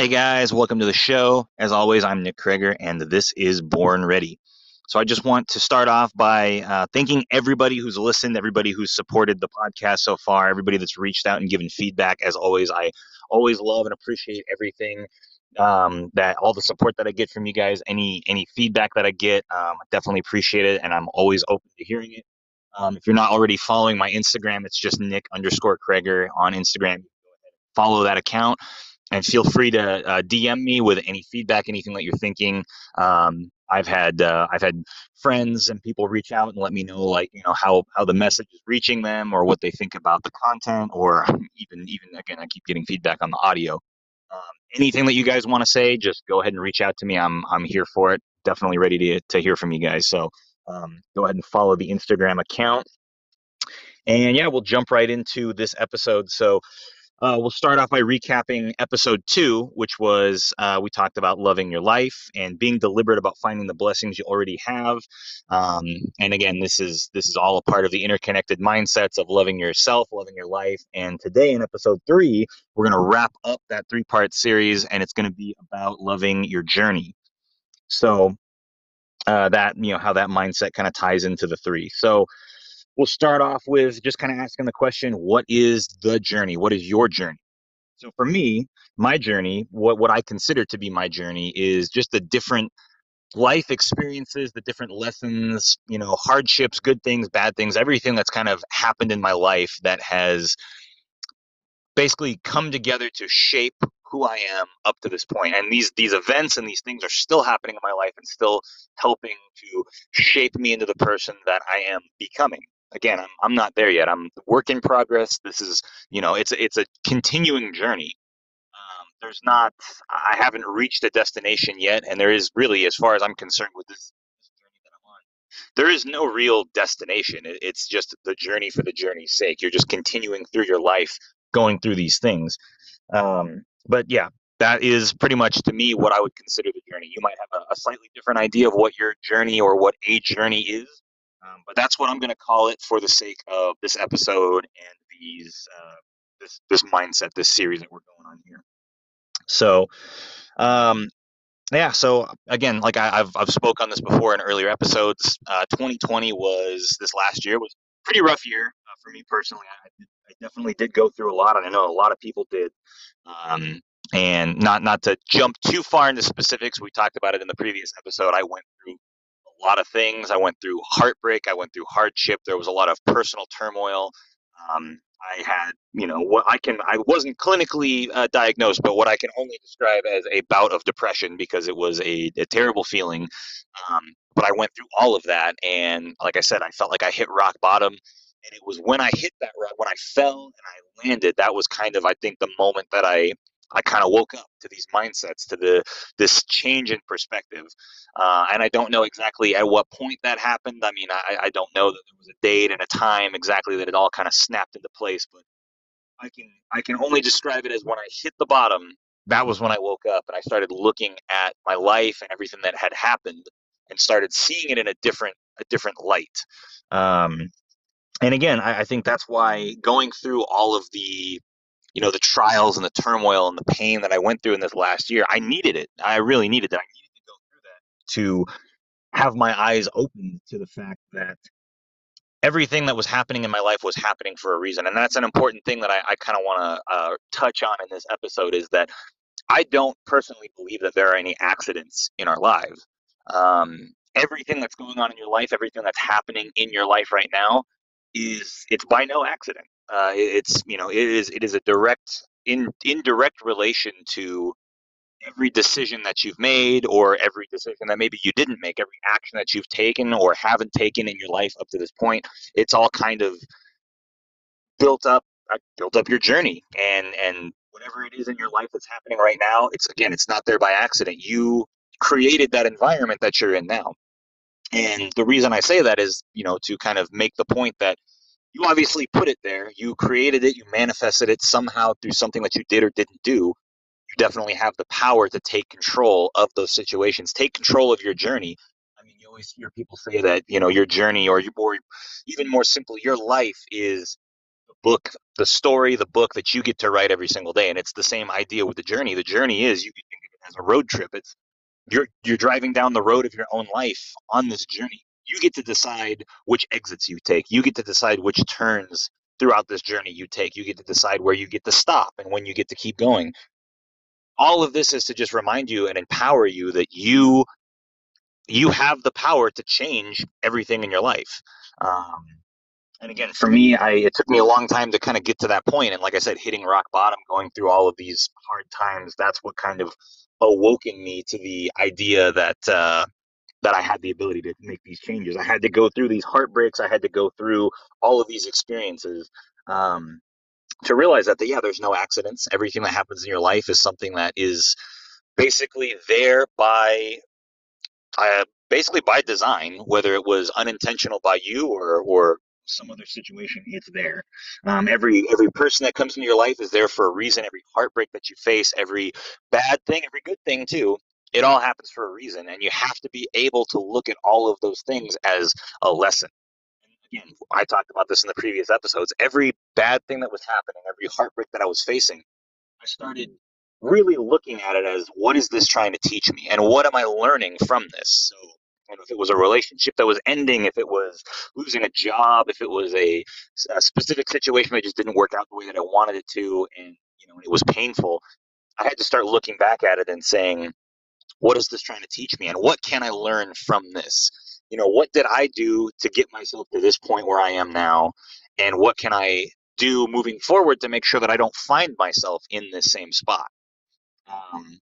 Hey guys, welcome to the show. As always, I'm Nick Kreger, and this is Born Ready. So I just want to start off by uh, thanking everybody who's listened, everybody who's supported the podcast so far, everybody that's reached out and given feedback. As always, I always love and appreciate everything um, that all the support that I get from you guys, any any feedback that I get, um, definitely appreciate it, and I'm always open to hearing it. Um, if you're not already following my Instagram, it's just Nick underscore Kreger on Instagram. Follow that account and feel free to uh, DM me with any feedback, anything that you're thinking. Um, I've had uh, I've had friends and people reach out and let me know like you know how how the message is reaching them or what they think about the content or even even again I keep getting feedback on the audio. Um, anything that you guys want to say, just go ahead and reach out to me. I'm I'm here for it. Definitely ready to to hear from you guys. So um, go ahead and follow the Instagram account. And yeah, we'll jump right into this episode. So uh, we'll start off by recapping episode two, which was uh, we talked about loving your life and being deliberate about finding the blessings you already have. Um, and again, this is this is all a part of the interconnected mindsets of loving yourself, loving your life. And today in episode three, we're going to wrap up that three part series, and it's going to be about loving your journey. So uh, that you know how that mindset kind of ties into the three. So we'll start off with just kind of asking the question what is the journey? What is your journey? So for me my journey what, what i consider to be my journey is just the different life experiences the different lessons you know hardships good things bad things everything that's kind of happened in my life that has basically come together to shape who I am up to this point. And these these events and these things are still happening in my life and still helping to shape me into the person that I am becoming again, I'm, I'm not there yet. I'm work in progress. This is, you know, it's it's a continuing journey. Um, there's not, I haven't reached a destination yet, and there is really, as far as I'm concerned, with this, this journey that I'm on, there is no real destination. It, it's just the journey for the journey's sake. You're just continuing through your life, going through these things. Um, but yeah, that is pretty much to me what I would consider the journey. You might have a, a slightly different idea of what your journey or what a journey is. Um, but that's what I'm going to call it for the sake of this episode and these uh, this this mindset, this series that we're going on here. So, um, yeah. So again, like I, have I've spoke on this before in earlier episodes. Uh, 2020 was this last year was pretty rough year uh, for me personally. I, I, definitely did go through a lot, and I know a lot of people did. Um, and not not to jump too far into specifics, we talked about it in the previous episode. I went through a lot of things. I went through heartbreak. I went through hardship. There was a lot of personal turmoil. Um, I had, you know, what I can, I wasn't clinically uh, diagnosed, but what I can only describe as a bout of depression because it was a, a terrible feeling. Um, but I went through all of that. And like I said, I felt like I hit rock bottom. And it was when I hit that rock, when I fell and I landed, that was kind of, I think, the moment that I I kind of woke up to these mindsets, to the this change in perspective, uh, and I don't know exactly at what point that happened. I mean, I, I don't know that there was a date and a time exactly that it all kind of snapped into place, but I can I can only describe it as when I hit the bottom. That was when I woke up and I started looking at my life and everything that had happened, and started seeing it in a different a different light. Um, and again, I, I think that's why going through all of the you know the trials and the turmoil and the pain that I went through in this last year. I needed it. I really needed it. I needed to go through that to have my eyes open to the fact that everything that was happening in my life was happening for a reason. And that's an important thing that I, I kind of want to uh, touch on in this episode is that I don't personally believe that there are any accidents in our lives. Um, everything that's going on in your life, everything that's happening in your life right now, is it's by no accident. Uh, it's you know it is it is a direct in indirect relation to every decision that you've made or every decision that maybe you didn't make every action that you've taken or haven't taken in your life up to this point. It's all kind of built up uh, built up your journey and and whatever it is in your life that's happening right now it's again it's not there by accident. You created that environment that you're in now. And the reason i say that is you know to kind of make the point that you obviously put it there. You created it, you manifested it somehow through something that you did or didn't do. You definitely have the power to take control of those situations, take control of your journey. I mean, you always hear people say that, you know, your journey or, you, or even more simple, your life is the book, the story, the book that you get to write every single day. And it's the same idea with the journey. The journey is you can think of it as a road trip. It's you're you're driving down the road of your own life on this journey. You get to decide which exits you take. You get to decide which turns throughout this journey you take. You get to decide where you get to stop and when you get to keep going. All of this is to just remind you and empower you that you you have the power to change everything in your life. Um, and again, for me, I it took me a long time to kind of get to that point. And like I said, hitting rock bottom, going through all of these hard times, that's what kind of awoken me to the idea that uh, that I had the ability to make these changes. I had to go through these heartbreaks. I had to go through all of these experiences um, to realize that yeah, there's no accidents. Everything that happens in your life is something that is basically there by uh, basically by design, whether it was unintentional by you or or some other situation, it's there. Um, every every person that comes into your life is there for a reason. Every heartbreak that you face, every bad thing, every good thing too, it all happens for a reason, and you have to be able to look at all of those things as a lesson. And again, I talked about this in the previous episodes. Every bad thing that was happening, every heartbreak that I was facing, I started really looking at it as what is this trying to teach me, and what am I learning from this? So if it was a relationship that was ending, if it was losing a job, if it was a, a, specific situation that just didn't work out the way that I wanted it to, and you know it was painful, I had to start looking back at it and saying, what is this trying to teach me, and what can I learn from this? You know, what did I do to get myself to this point where I am now, and what can I do moving forward to make sure that I don't find myself in this same spot? Um,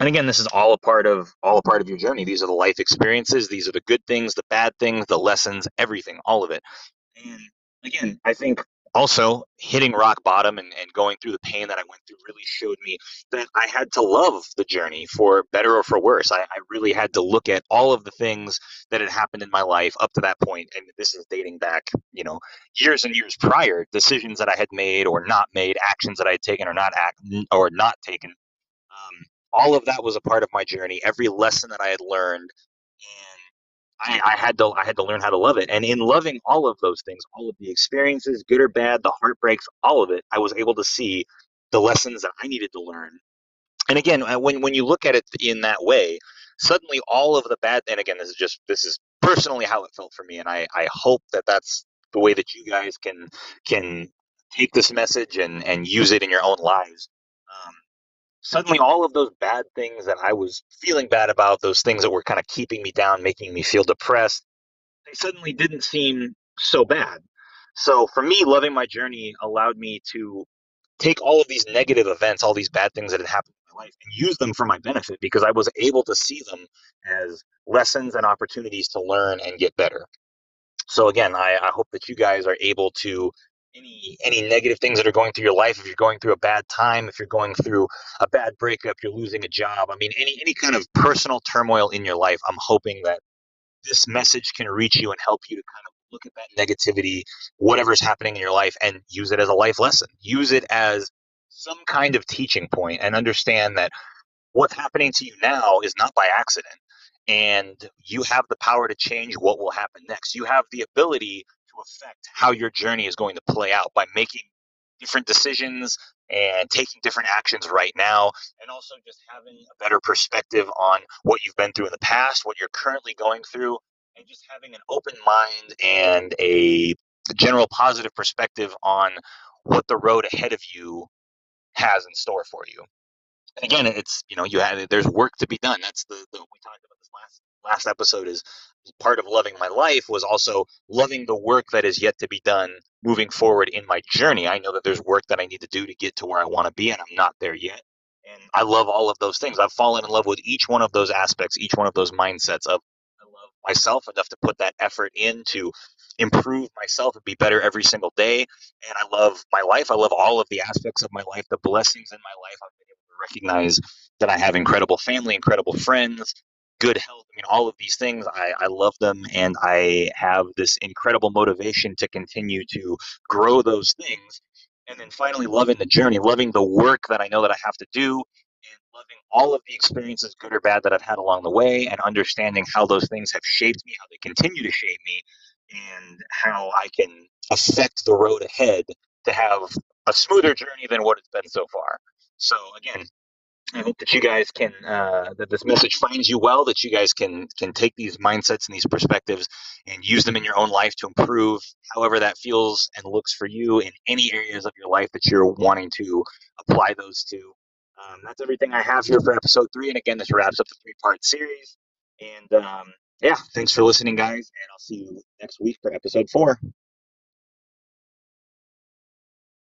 and again this is all a part of all a part of your journey these are the life experiences these are the good things the bad things the lessons everything all of it and again i think also hitting rock bottom and, and going through the pain that i went through really showed me that i had to love the journey for better or for worse I, I really had to look at all of the things that had happened in my life up to that point and this is dating back you know years and years prior decisions that i had made or not made actions that i had taken or not act or not taken um, all of that was a part of my journey. Every lesson that I had learned, and I, I, had to I had to learn how to love it. And in loving all of those things, all of the experiences, good or bad, the heartbreaks, all of it, I was able to see the lessons that I needed to learn. And again, uh, when when you look at it in that way, suddenly all of the bad. And again, this is just this is personally how it felt for me, and I I hope that that's the way that you guys can can take this message and and use it in your own lives. Suddenly all of those bad things that I was feeling bad about, those things that were kind of keeping me down, making me feel depressed, they suddenly didn't seem so bad. So for me, loving my journey allowed me to take all of these negative events, all these bad things that had happened in my life, and use them for my benefit because I was able to see them as lessons and opportunities to learn and get better. So again, I, I hope that you guys are able to any any negative things that are going through your life if you're going through a bad time if you're going through a bad breakup you're losing a job i mean any any kind of personal turmoil in your life i'm hoping that this message can reach you and help you to kind of look at that negativity whatever's happening in your life and use it as a life lesson. Use it as some kind of teaching point and understand that what's happening to you now is not by accident and you have the power to change what will happen next. You have the ability affect how your journey is going to play out by making different decisions and taking different actions right now and also just having a better perspective on what you've been through in the past what you're currently going through and just having an open mind and a general positive perspective on what the road ahead of you has in store for you. And again it's you know you have there's work to be done. That's the, the we talked about this last last episode is part of loving my life was also loving the work that is yet to be done moving forward in my journey. I know that there's work that I need to do to get to where I want to be, and I'm not there yet. And I love all of those things. I've fallen in love with each one of those aspects, each one of those mindsets of I love myself enough to put that effort in to improve myself and be better every single day. And I love my life. I love all of the aspects of my life, the blessings in my life. I've been able to recognize that I have incredible family, incredible friends, good health. I mean, all of these things, I, I love them, and I have this incredible motivation to continue to grow those things. And then finally, loving the journey, loving the work that I know that I have to do, and loving all of the experiences, good or bad, that I've had along the way, and understanding how those things have shaped me, how they continue to shape me, and how I can affect the road ahead to have a smoother journey than what it's been so far. So again, I hope that you guys can uh, that this message finds you well. That you guys can can take these mindsets and these perspectives and use them in your own life to improve, however that feels and looks for you in any areas of your life that you're wanting to apply those to. Um, that's everything I have here for episode three. And again, this wraps up the three part series. And um, yeah, thanks for listening, guys. And I'll see you next week for episode four.